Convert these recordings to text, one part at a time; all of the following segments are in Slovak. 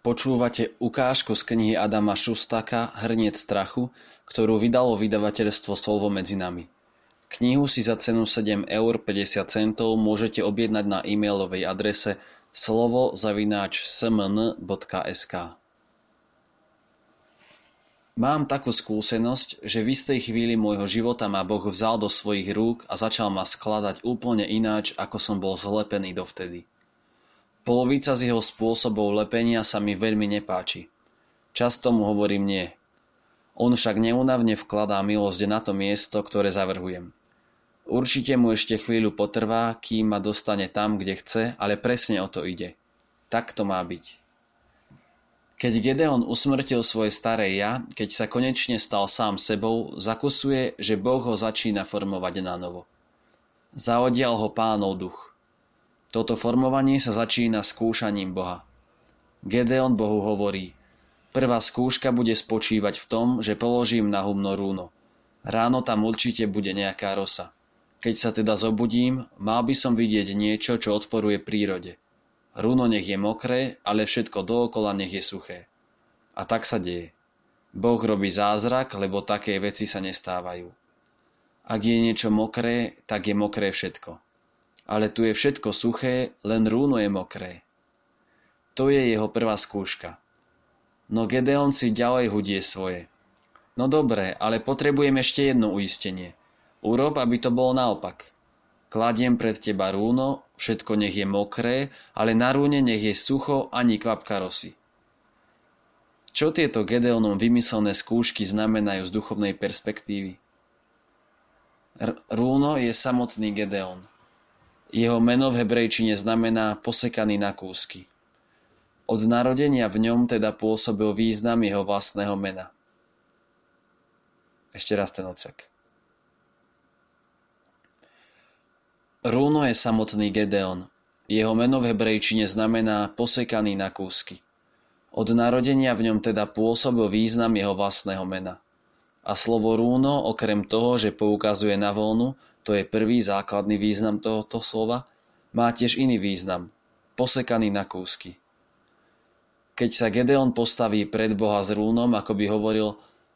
Počúvate ukážku z knihy Adama Šustaka Hrniec strachu, ktorú vydalo vydavateľstvo Slovo medzi nami. Knihu si za cenu 7,50 eur môžete objednať na e-mailovej adrese slovo-smn.sk Mám takú skúsenosť, že v istej chvíli môjho života ma Boh vzal do svojich rúk a začal ma skladať úplne ináč, ako som bol zlepený dovtedy. Polovica z jeho spôsobov lepenia sa mi veľmi nepáči. Často mu hovorím nie. On však neunavne vkladá milosť na to miesto, ktoré zavrhujem. Určite mu ešte chvíľu potrvá, kým ma dostane tam, kde chce, ale presne o to ide. Tak to má byť. Keď Gedeon usmrtil svoje staré ja, keď sa konečne stal sám sebou, zakusuje, že Boh ho začína formovať na novo. Zaodial ho pánov duch. Toto formovanie sa začína skúšaním Boha. Gedeon Bohu hovorí, prvá skúška bude spočívať v tom, že položím na humno rúno. Ráno tam určite bude nejaká rosa. Keď sa teda zobudím, mal by som vidieť niečo, čo odporuje prírode. Runo nech je mokré, ale všetko dookola nech je suché. A tak sa deje. Boh robí zázrak, lebo také veci sa nestávajú. Ak je niečo mokré, tak je mokré všetko ale tu je všetko suché, len rúno je mokré. To je jeho prvá skúška. No Gedeon si ďalej hudie svoje. No dobre, ale potrebujem ešte jedno uistenie. Urob, aby to bolo naopak. Kladiem pred teba rúno, všetko nech je mokré, ale na rúne nech je sucho ani kvapka rosy. Čo tieto Gedeonom vymyslené skúšky znamenajú z duchovnej perspektívy? R- rúno je samotný Gedeon. Jeho meno v hebrejčine znamená posekaný na kúsky. Od narodenia v ňom teda pôsobil význam jeho vlastného mena. Ešte raz ten odsek. Rúno je samotný Gedeon. Jeho meno v hebrejčine znamená posekaný na kúsky. Od narodenia v ňom teda pôsobil význam jeho vlastného mena. A slovo rúno, okrem toho, že poukazuje na voľnu, to je prvý základný význam tohoto slova, má tiež iný význam, posekaný na kúsky. Keď sa Gedeon postaví pred Boha s rúnom, ako by hovoril,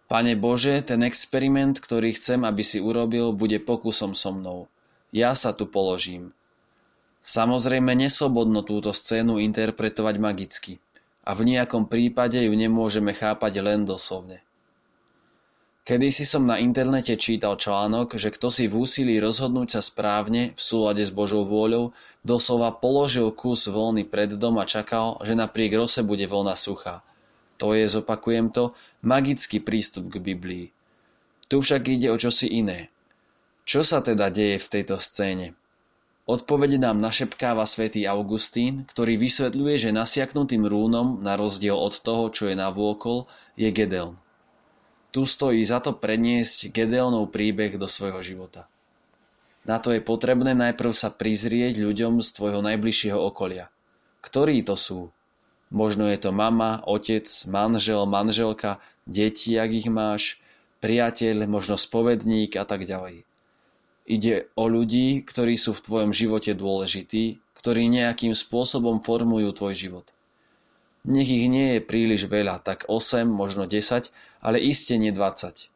Pane Bože, ten experiment, ktorý chcem, aby si urobil, bude pokusom so mnou. Ja sa tu položím. Samozrejme neslobodno túto scénu interpretovať magicky a v nejakom prípade ju nemôžeme chápať len doslovne. Kedysi som na internete čítal článok, že kto si v úsilí rozhodnúť sa správne v súlade s Božou vôľou, doslova položil kus voľny pred dom a čakal, že napriek rose bude voľna suchá. To je, zopakujem to, magický prístup k Biblii. Tu však ide o čosi iné. Čo sa teda deje v tejto scéne? Odpovede nám našepkáva svätý Augustín, ktorý vysvetľuje, že nasiaknutým rúnom, na rozdiel od toho, čo je navôkol, je Gedeon. Tu stojí za to preniesť Gedeonov príbeh do svojho života. Na to je potrebné najprv sa prizrieť ľuďom z tvojho najbližšieho okolia. Ktorí to sú? Možno je to mama, otec, manžel, manželka, deti, ak ich máš, priateľ, možno spovedník a tak ďalej. Ide o ľudí, ktorí sú v tvojom živote dôležití, ktorí nejakým spôsobom formujú tvoj život. Nech ich nie je príliš veľa, tak 8, možno 10, ale iste nie 20.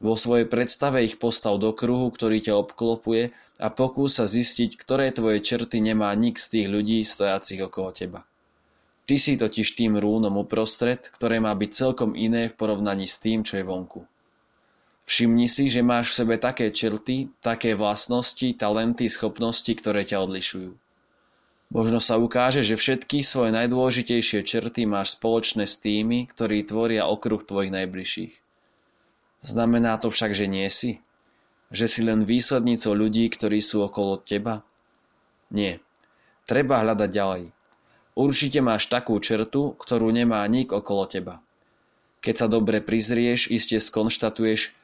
Vo svojej predstave ich postav do kruhu, ktorý ťa obklopuje a pokús sa zistiť, ktoré tvoje črty nemá nik z tých ľudí stojacich okolo teba. Ty si totiž tým rúnom uprostred, ktoré má byť celkom iné v porovnaní s tým, čo je vonku. Všimni si, že máš v sebe také črty, také vlastnosti, talenty, schopnosti, ktoré ťa odlišujú. Možno sa ukáže, že všetky svoje najdôležitejšie črty máš spoločné s tými, ktorí tvoria okruh tvojich najbližších. Znamená to však, že nie si? Že si len výslednicou ľudí, ktorí sú okolo teba? Nie. Treba hľadať ďalej. Určite máš takú črtu, ktorú nemá nik okolo teba. Keď sa dobre prizrieš, iste skonštatuješ,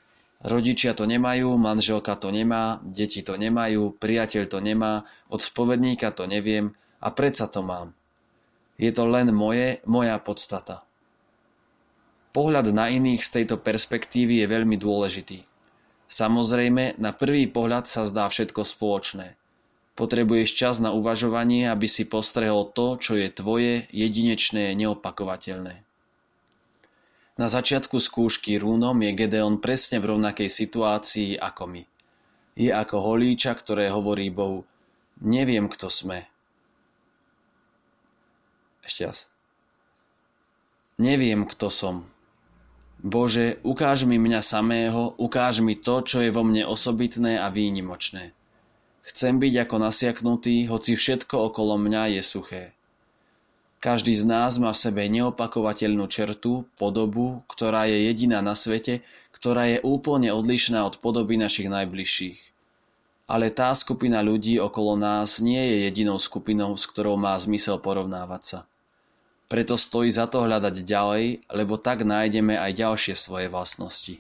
rodičia to nemajú, manželka to nemá, deti to nemajú, priateľ to nemá, od spovedníka to neviem, a predsa to mám. Je to len moje, moja podstata. Pohľad na iných z tejto perspektívy je veľmi dôležitý. Samozrejme, na prvý pohľad sa zdá všetko spoločné. Potrebuješ čas na uvažovanie, aby si postrehol to, čo je tvoje, jedinečné, neopakovateľné. Na začiatku skúšky rúnom je Gedeon presne v rovnakej situácii ako my. Je ako holíča, ktoré hovorí Bohu, neviem, kto sme. Ešte raz. Neviem, kto som. Bože, ukáž mi mňa samého, ukáž mi to, čo je vo mne osobitné a výnimočné. Chcem byť ako nasiaknutý, hoci všetko okolo mňa je suché. Každý z nás má v sebe neopakovateľnú čertu, podobu, ktorá je jediná na svete, ktorá je úplne odlišná od podoby našich najbližších. Ale tá skupina ľudí okolo nás nie je jedinou skupinou, s ktorou má zmysel porovnávať sa. Preto stojí za to hľadať ďalej, lebo tak nájdeme aj ďalšie svoje vlastnosti.